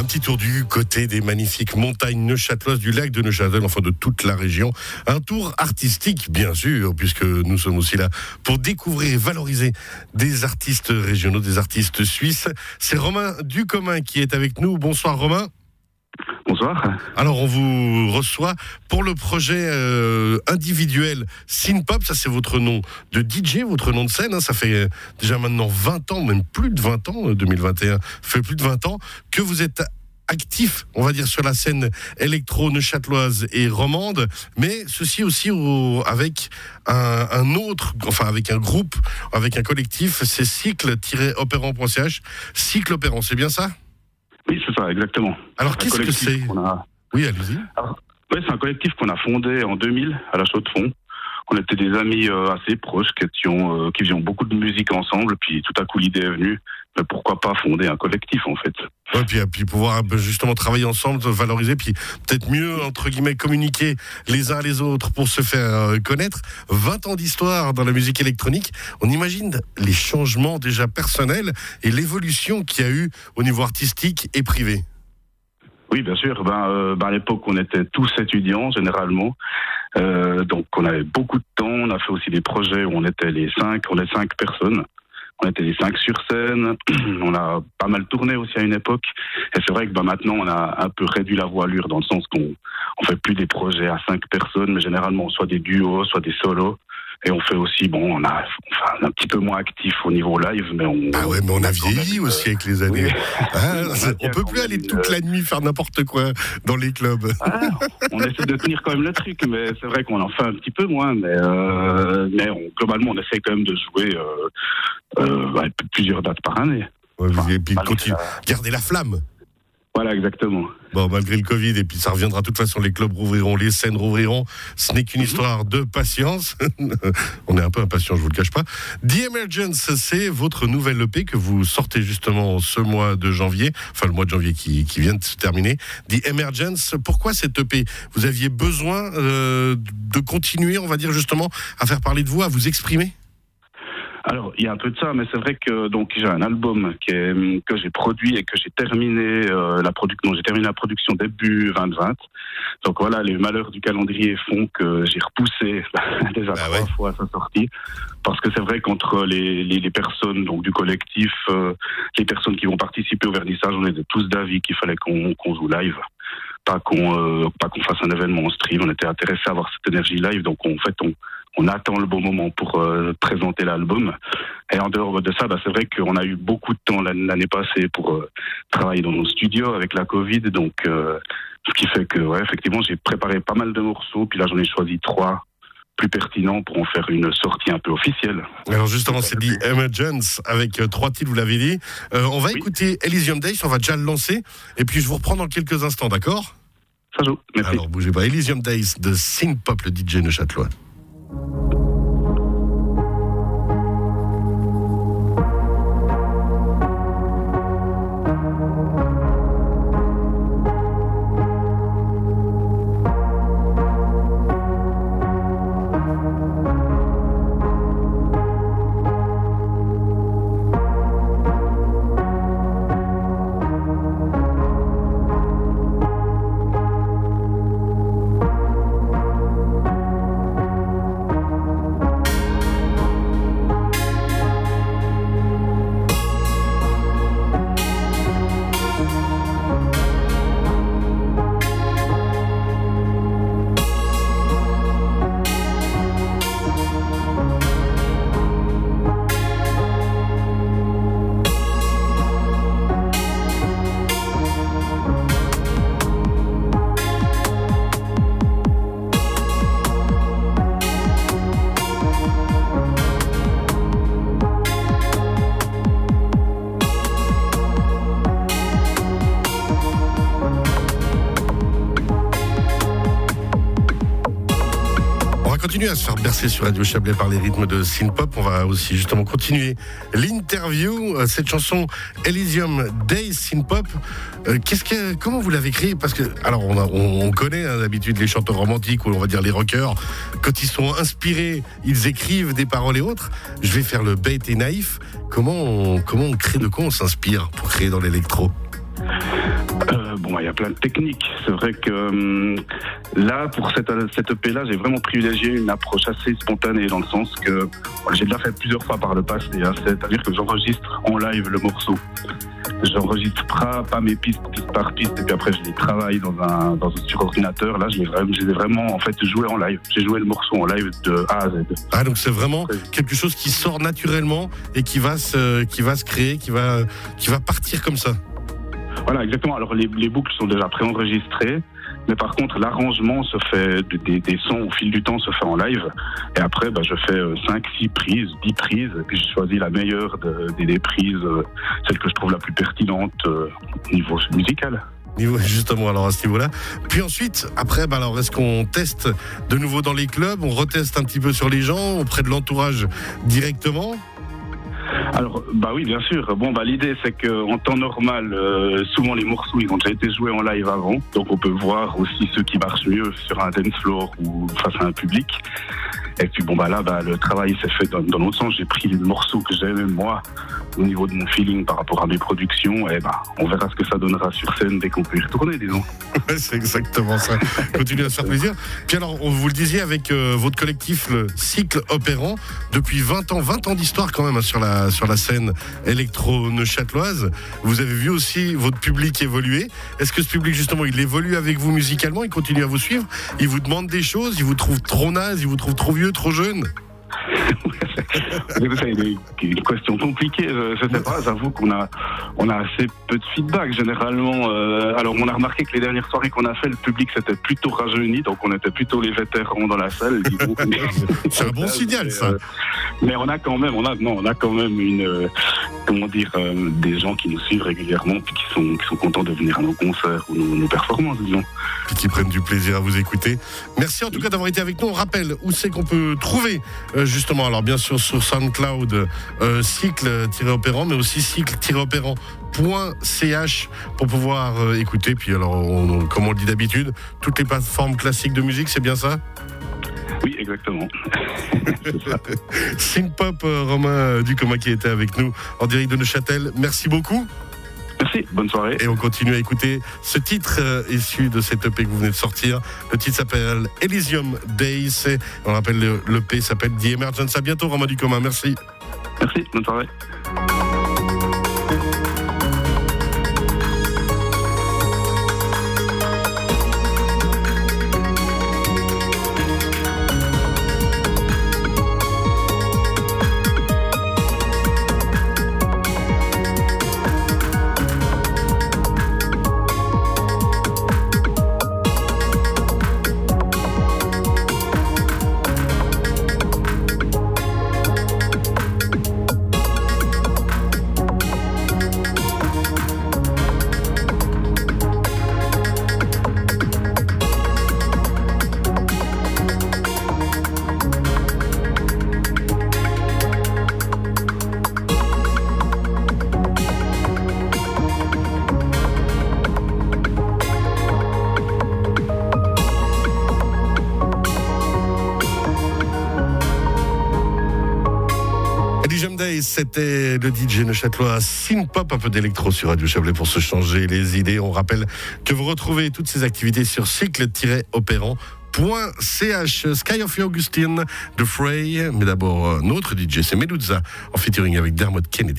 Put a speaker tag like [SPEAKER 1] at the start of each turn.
[SPEAKER 1] Un petit tour du côté des magnifiques montagnes neuchâteloises du lac de Neuchâtel, enfin de toute la région. Un tour artistique, bien sûr, puisque nous sommes aussi là pour découvrir et valoriser des artistes régionaux, des artistes suisses. C'est Romain Ducommun qui est avec nous. Bonsoir Romain. Alors on vous reçoit pour le projet euh, individuel Synpop, ça c'est votre nom de DJ, votre nom de scène, hein. ça fait euh, déjà maintenant 20 ans, même plus de 20 ans, 2021 fait plus de 20 ans que vous êtes actif, on va dire, sur la scène électro neuchâteloise et romande, mais ceci aussi au, avec un, un, autre, enfin avec un groupe, avec un collectif, c'est cycle-opéran.ch, cycle opéran, c'est bien ça?
[SPEAKER 2] Oui, c'est ça, exactement.
[SPEAKER 1] Alors, qu'est-ce que c'est a... Oui, allez-y.
[SPEAKER 2] Oui, c'est un collectif qu'on a fondé en 2000 à la Chaux de Fonds. On était des amis euh, assez proches qui, étions, euh, qui faisaient beaucoup de musique ensemble. Puis tout à coup, l'idée est venue. Mais pourquoi pas fonder un collectif, en fait
[SPEAKER 1] Ouais, puis, puis pouvoir justement travailler ensemble, valoriser, puis peut-être mieux, entre guillemets, communiquer les uns les autres pour se faire euh, connaître. 20 ans d'histoire dans la musique électronique. On imagine les changements déjà personnels et l'évolution qu'il y a eu au niveau artistique et privé.
[SPEAKER 2] Oui, bien sûr. Ben, euh, ben, à l'époque, on était tous étudiants généralement, euh, donc on avait beaucoup de temps. On a fait aussi des projets où on était les cinq, on est cinq personnes. On était les cinq sur scène. On a pas mal tourné aussi à une époque. Et c'est vrai que ben, maintenant, on a un peu réduit la voilure dans le sens qu'on on fait plus des projets à cinq personnes, mais généralement soit des duos, soit des solos. Et on fait aussi, bon, on a enfin, un petit peu moins actif au niveau live, mais on.
[SPEAKER 1] Ah ouais, mais on a vieilli aussi avec les années. Ah, on peut plus aller toute la nuit faire n'importe quoi dans les clubs.
[SPEAKER 2] Ah, on essaie de tenir quand même le truc, mais c'est vrai qu'on en fait un petit peu moins, mais, euh, mais globalement, on essaie quand même de jouer euh, euh, plusieurs dates par année.
[SPEAKER 1] Ouais, et puis continue, garder la flamme.
[SPEAKER 2] Voilà, exactement.
[SPEAKER 1] Bon, malgré le Covid, et puis ça reviendra de toute façon, les clubs rouvriront, les scènes rouvriront. Ce n'est qu'une mhm. histoire de patience. On est un peu impatient, je vous le cache pas. The Emergence, c'est votre nouvelle EP que vous sortez justement ce mois de janvier, enfin le mois de janvier qui, vient de se terminer. The Emergence, pourquoi cette EP Vous aviez besoin euh, de continuer, on va dire justement, à faire parler de vous, à vous exprimer?
[SPEAKER 2] Alors, il y a un peu de ça, mais c'est vrai que donc j'ai un album qui est, que j'ai produit et que j'ai terminé euh, la production. J'ai terminé la production début 2020. Donc voilà, les malheurs du calendrier font que j'ai repoussé déjà bah trois fois sa sortie, parce que c'est vrai qu'entre les, les, les, personnes donc du collectif, euh, les personnes qui vont participer au vernissage, on était tous d'avis qu'il fallait qu'on qu'on joue live pas qu'on euh, pas qu'on fasse un événement en stream. On était intéressé à avoir cette énergie live, donc en fait on on attend le bon moment pour euh, présenter l'album. Et en dehors de ça, bah, c'est vrai qu'on a eu beaucoup de temps l'année passée pour euh, travailler dans nos studios avec la Covid. Donc, euh, ce qui fait que, ouais, effectivement, j'ai préparé pas mal de morceaux. Puis là, j'en ai choisi trois plus pertinents pour en faire une sortie un peu officielle.
[SPEAKER 1] Alors justement, c'est dit Emergence avec trois titres, vous l'avez dit. on va écouter Elysium Days, on va déjà le lancer. Et puis je vous reprends dans quelques instants, d'accord?
[SPEAKER 2] Ça joue, merci.
[SPEAKER 1] Alors bougez pas, Elysium Days de Synpop, le DJ Neuchâtelois. thank you à se faire bercer sur Radio Chablais par les rythmes de synth-pop. On va aussi justement continuer l'interview. Euh, cette chanson Elysium Day synth-pop. Euh, qu'est-ce que, comment vous l'avez créée? Parce que, alors, on, connaît hein, d'habitude les chanteurs romantiques ou on va dire les rockers. Quand ils sont inspirés, ils écrivent des paroles et autres. Je vais faire le bête et naïf. Comment comment on crée de quoi on s'inspire pour créer dans l'électro?
[SPEAKER 2] Euh, bon, il y a plein de techniques. C'est vrai que hum, là, pour cette, cette EP-là, j'ai vraiment privilégié une approche assez spontanée dans le sens que j'ai déjà fait plusieurs fois par le passé. Hein. C'est-à-dire que j'enregistre en live le morceau. J'enregistre pas, pas mes pistes piste par piste et puis après je les travaille dans un, dans un sur ordinateur. Là, je les, vraiment, je les ai vraiment en fait joué en live. J'ai joué le morceau en live de A à Z.
[SPEAKER 1] Ah donc c'est vraiment quelque chose qui sort naturellement et qui va se, qui va se créer, qui va, qui va partir comme ça.
[SPEAKER 2] Voilà, exactement. Alors les, les boucles sont déjà préenregistrées. Mais par contre, l'arrangement se fait, des, sons au fil du temps se fait en live. Et après, bah, je fais 5, euh, 6 prises, 10 prises. Et puis je choisis la meilleure des, prises, euh, celle que je trouve la plus pertinente euh, au niveau musical.
[SPEAKER 1] Justement, alors à ce niveau-là. Puis ensuite, après, bah alors est-ce qu'on teste de nouveau dans les clubs On reteste un petit peu sur les gens, auprès de l'entourage directement?
[SPEAKER 2] Alors, bah oui, bien sûr. Bon, bah l'idée c'est que en temps normal, euh, souvent les morceaux ils ont déjà été joués en live avant, donc on peut voir aussi ceux qui marchent mieux sur un dance floor ou face à un public. Et puis bon bah là, bah le travail s'est fait dans, dans l'autre sens. J'ai pris les morceaux que j'aimais moi au niveau de mon feeling par rapport à mes productions. Et bah on verra ce que ça donnera sur scène dès qu'on peut y retourner, disons.
[SPEAKER 1] c'est exactement ça. Continuez à faire plaisir. Puis alors, on vous le disiez avec euh, votre collectif, le Cycle Opérant, depuis 20 ans, 20 ans d'histoire quand même hein, sur la sur la scène électro-neuchâteloise. Vous avez vu aussi votre public évoluer. Est-ce que ce public justement, il évolue avec vous musicalement Il continue à vous suivre? Il vous demande des choses Il vous trouve trop naze Il vous trouve trop vieux, trop jeune?
[SPEAKER 2] C'est une question compliquée. Je, je sais pas. J'avoue qu'on a, on a assez peu de feedback généralement. Euh, alors, on a remarqué que les dernières soirées qu'on a fait, le public s'était plutôt rajeuni, donc on était plutôt les vétérans dans la salle.
[SPEAKER 1] C'est un bon signal, ça. Euh,
[SPEAKER 2] mais on a quand même, on a, non, on a quand même une, euh, comment dire, des gens qui nous suivent régulièrement, puis qui sont, qui sont contents de venir à nos concerts ou nos, performances, disons.
[SPEAKER 1] Puis qui prennent du plaisir à vous écouter. Merci en tout cas d'avoir été avec nous. On rappelle où c'est qu'on peut trouver justement, alors bien sûr sur SoundCloud, euh, cycle-opérant, mais aussi cycle-opérant.ch pour pouvoir euh, écouter. Puis alors, comme on le dit d'habitude, toutes les plateformes classiques de musique, c'est bien ça?
[SPEAKER 2] Oui, exactement.
[SPEAKER 1] Synpop, euh, Romain Ducoma qui était avec nous en direct de Neuchâtel. Merci beaucoup.
[SPEAKER 2] Merci, bonne soirée.
[SPEAKER 1] Et on continue à écouter ce titre euh, issu de cette EP que vous venez de sortir. Le titre s'appelle Elysium Days. On rappelle l'EP s'appelle The Emergence. À bientôt, Romain Ducommun. Merci.
[SPEAKER 2] Merci, bonne soirée.
[SPEAKER 1] C'était le DJ Neuchâtelois Synpop, un peu d'électro sur Radio Chablais pour se changer les idées. On rappelle que vous retrouvez toutes ces activités sur cycle-opérant.ch. Sky of Augustine de Frey, mais d'abord euh, notre DJ, c'est Medusa, en featuring avec Dermot Kennedy.